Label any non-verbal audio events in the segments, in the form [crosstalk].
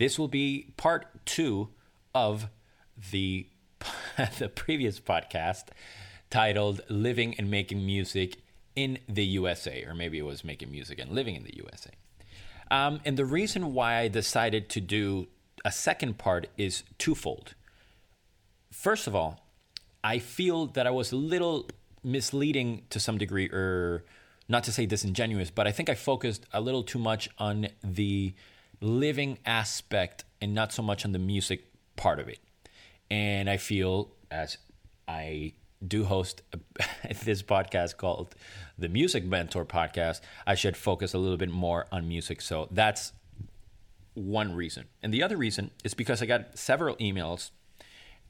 This will be part two of the [laughs] the previous podcast titled "Living and Making Music in the USA," or maybe it was "Making Music and Living in the USA." Um, and the reason why I decided to do a second part is twofold. First of all, I feel that I was a little misleading to some degree, or not to say disingenuous, but I think I focused a little too much on the living aspect and not so much on the music part of it. And I feel, as I do host [laughs] this podcast called the Music Mentor Podcast, I should focus a little bit more on music. So that's one reason. And the other reason is because I got several emails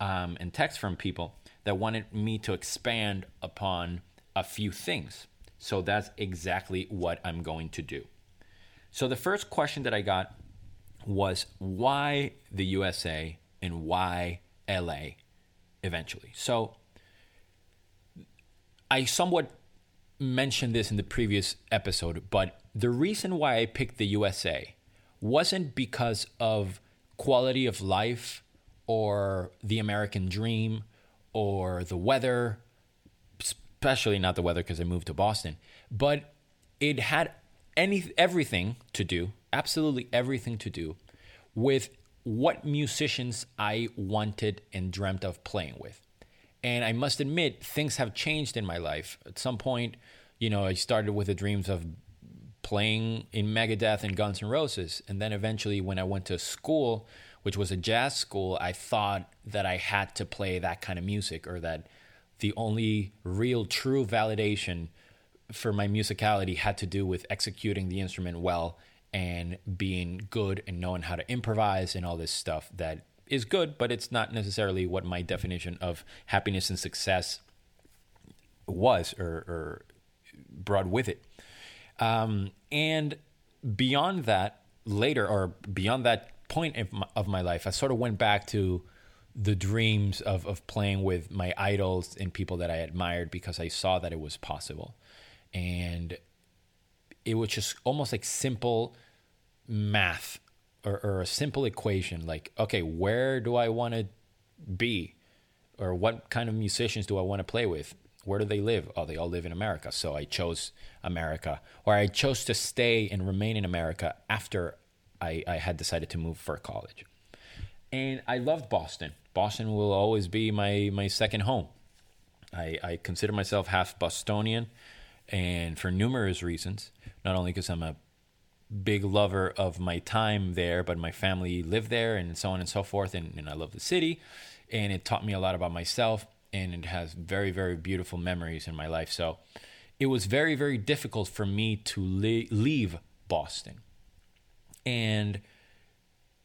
um, and texts from people that wanted me to expand upon a few things. So that's exactly what I'm going to do. So the first question that I got was why the USA and why LA eventually. So I somewhat mentioned this in the previous episode, but the reason why I picked the USA wasn't because of quality of life or the American dream or the weather, especially not the weather because I moved to Boston, but it had any everything to do, absolutely everything to do with what musicians I wanted and dreamt of playing with. And I must admit, things have changed in my life. At some point, you know, I started with the dreams of playing in Megadeth and Guns N' Roses. And then eventually, when I went to school, which was a jazz school, I thought that I had to play that kind of music or that the only real true validation for my musicality had to do with executing the instrument well and being good and knowing how to improvise and all this stuff that is good, but it's not necessarily what my definition of happiness and success was or, or brought with it. Um, and beyond that, later or beyond that point of my, of my life, I sort of went back to the dreams of, of playing with my idols and people that I admired because I saw that it was possible. And it was just almost like simple math or, or a simple equation like, okay, where do I want to be? Or what kind of musicians do I want to play with? Where do they live? Oh, they all live in America. So I chose America. Or I chose to stay and remain in America after I, I had decided to move for college. And I loved Boston. Boston will always be my, my second home. I, I consider myself half Bostonian, and for numerous reasons. Not only because I'm a big lover of my time there, but my family lived there, and so on and so forth. And, and I love the city, and it taught me a lot about myself, and it has very, very beautiful memories in my life. So it was very, very difficult for me to le- leave Boston. And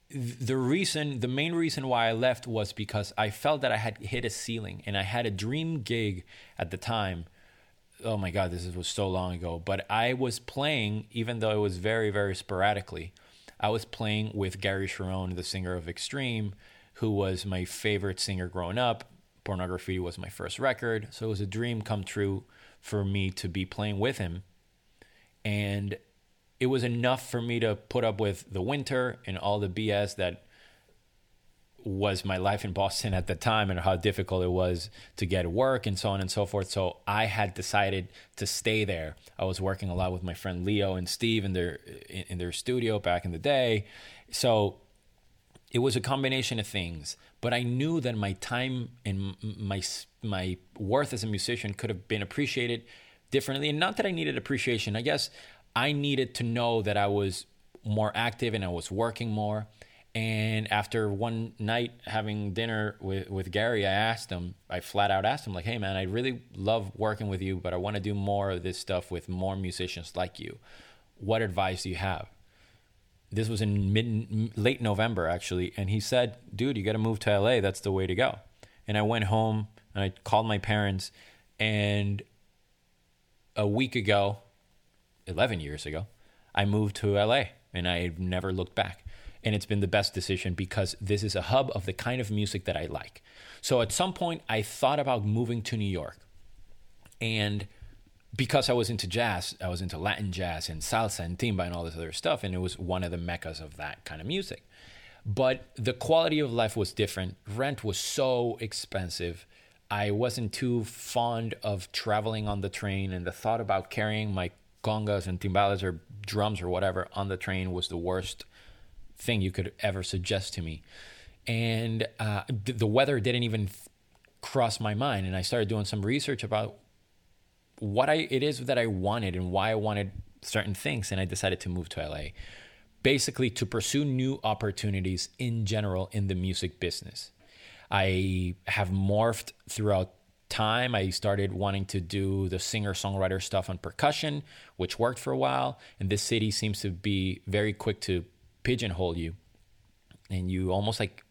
the reason, the main reason why I left was because I felt that I had hit a ceiling and I had a dream gig at the time. Oh my God, this was so long ago. But I was playing, even though it was very, very sporadically, I was playing with Gary Cherone, the singer of Extreme, who was my favorite singer growing up. Pornograffitti was my first record. So it was a dream come true for me to be playing with him. And it was enough for me to put up with the winter and all the BS that was my life in Boston at the time and how difficult it was to get work and so on and so forth. So I had decided to stay there. I was working a lot with my friend Leo and Steve in their in their studio back in the day. So it was a combination of things, but I knew that my time and my my worth as a musician could have been appreciated differently and not that I needed appreciation. I guess I needed to know that I was more active and I was working more. And after one night having dinner with, with Gary, I asked him, I flat out asked him, like, hey, man, I really love working with you, but I want to do more of this stuff with more musicians like you. What advice do you have? this was in mid late November actually, and he said, "Dude, you got to move to LA. That's the way to go." And I went home and I called my parents, and a week ago, eleven years ago, I moved to LA, and I've never looked back. And it's been the best decision because this is a hub of the kind of music that I like. So at some point, I thought about moving to New York, and because I was into jazz, I was into Latin jazz and salsa and timba and all this other stuff, and it was one of the meccas of that kind of music. But the quality of life was different. Rent was so expensive. I wasn't too fond of traveling on the train, and the thought about carrying my congas and timbales or drums or whatever on the train was the worst thing you could ever suggest to me. And uh, the weather didn't even cross my mind, and I started doing some research about what I it is that I wanted and why I wanted certain things, and I decided to move to LA, basically to pursue new opportunities in general in the music business. I have morphed throughout time. I started wanting to do the singer songwriter stuff on percussion, which worked for a while, and this city seems to be very quick to pigeonhole you, and you almost like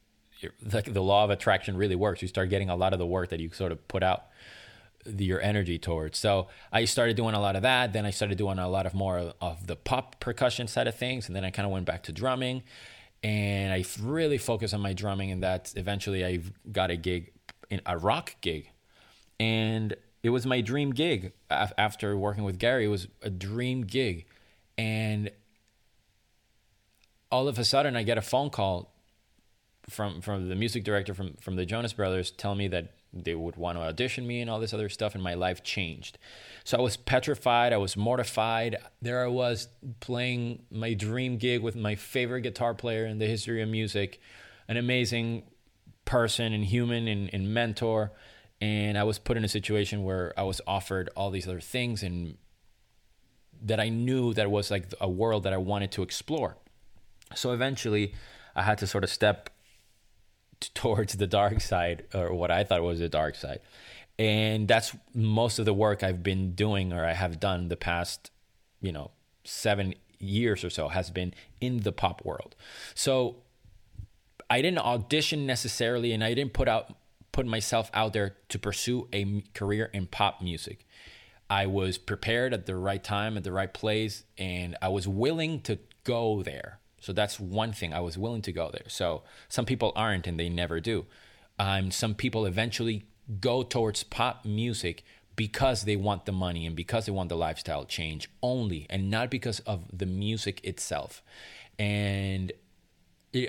like the law of attraction really works. You start getting a lot of the work that you sort of put out the, your energy towards. So I started doing a lot of that. Then I started doing a lot of more of the pop percussion side of things, and then I kind of went back to drumming, and I really focused on my drumming. And that eventually I got a gig, in a rock gig, and it was my dream gig. After working with Gary, it was a dream gig, and all of a sudden I get a phone call from from the music director from from the Jonas Brothers telling me that they would want to audition me and all this other stuff and my life changed. So i was petrified i was mortified. There i was playing my dream gig with my favorite guitar player in the history of music an amazing person and human and, and mentor and i was put in a situation where i was offered all these other things and that i knew that was like a world that i wanted to explore so eventually i had to sort of step towards the dark side or what I thought was the dark side. And that's most of the work I've been doing or I have done the past, you know, seven years or so has been in the pop world. So I didn't audition necessarily and I didn't put out put myself out there to pursue a career in pop music. I was prepared at the right time, at the right place, and I was willing to go there. So that's one thing. I was willing to go there. So some people aren't and they never do. Um, some people eventually go towards pop music because they want the money and because they want the lifestyle change only and not because of the music itself. And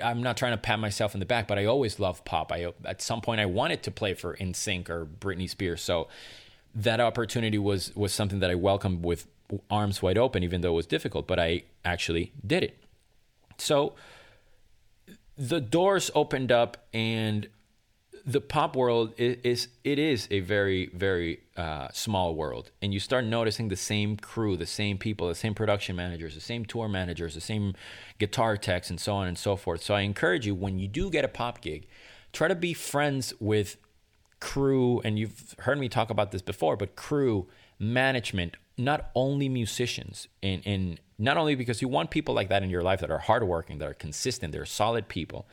I'm not trying to pat myself in the back, but I always loved pop. I at some point I wanted to play for NSYNC or Britney Spears. So that opportunity was was something that I welcomed with arms wide open, even though it was difficult. But I actually did it. So the doors opened up and the pop world is, is it is a very very uh, small world. And you start noticing the same crew the same people the same production managers the same tour managers the same guitar techs and so on and so forth. So i encourage you when you do get a pop gig try to be friends with crew and you've heard me talk about this before but crew management not only musicians and, and not only because you want people like that in your life that are hardworking, that are consistent, they're solid people,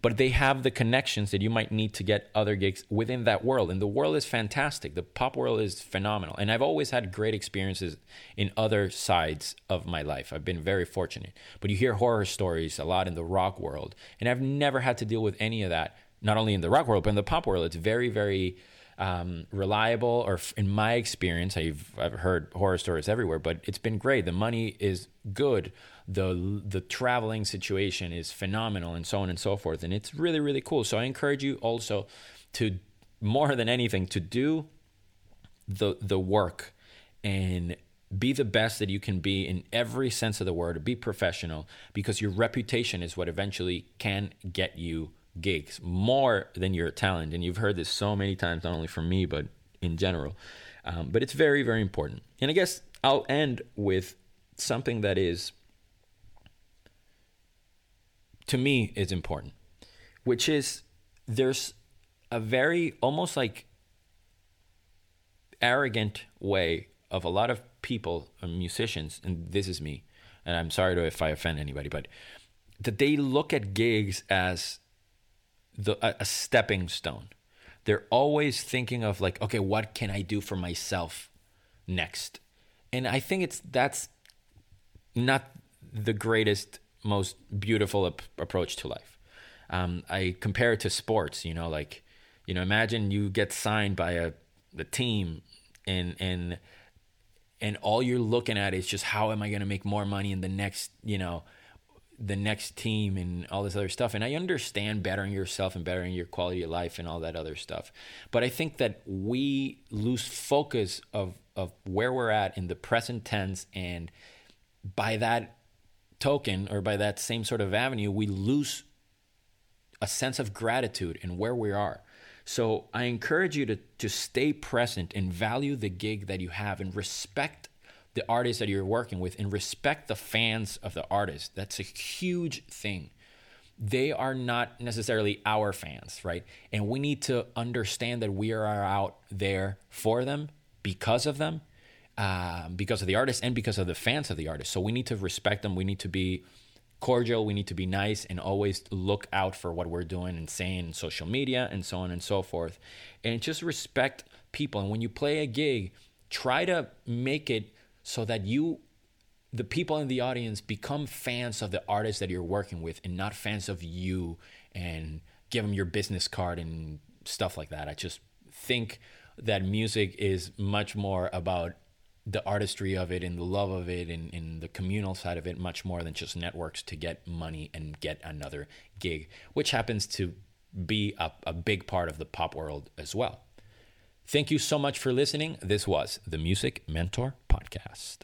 but they have the connections that you might need to get other gigs within that world. And the world is fantastic. The pop world is phenomenal. And I've always had great experiences in other sides of my life. I've been very fortunate. But you hear horror stories a lot in the rock world. And I've never had to deal with any of that, not only in the rock world, but in the pop world. It's very, very um, reliable, or in my experience, I've I've heard horror stories everywhere, but it's been great. The money is good, the the traveling situation is phenomenal, and so on and so forth, and it's really really cool. So I encourage you also to more than anything to do the the work and be the best that you can be in every sense of the word be professional because your reputation is what eventually can get you gigs more than your talent. And you've heard this so many times, not only from me, but in general. Um, but it's very, very important. And I guess I'll end with something that is, to me, is important, which is there's a very almost like arrogant way of a lot of people, musicians, and this is me, and I'm sorry if I offend anybody, but that they look at gigs as the a, a stepping stone. They're always thinking of like, okay, what can I do for myself next? And I think it's that's not the greatest, most beautiful ap- approach to life. Um, I compare it to sports. You know, like you know, imagine you get signed by a the team, and and and all you're looking at is just how am I going to make more money in the next, you know, the next team and all this other stuff. And I understand bettering yourself and bettering your quality of life and all that other stuff. But I think that we lose focus of of where we're at in the present tense and by that token or by that same sort of avenue, we lose a sense of gratitude in where we are. So I encourage you to, to stay present and value the gig that you have and respect the artists that you're working with and respect the fans of the artist. That's a huge thing. They are not necessarily our fans, right? And we need to understand that we are out there for them, because of them, um, because of the artist, and because of the fans of the artist. So we need to respect them. We need to be cordial. We need to be nice and always look out for what we're doing and saying in social media and so on and so forth. And just respect people. And when you play a gig, try to make it so that you, the people in the audience, become fans of the artist that you're working with and not fans of you and give them your business card and stuff like that. I just think that music is much more about the artistry of it and the love of it and, and, the communal side of it much more than just networks to get money and get another gig, which happens to be a, a big part of the pop world as well. Thank you so much for listening. This was the Music Mentor Podcast.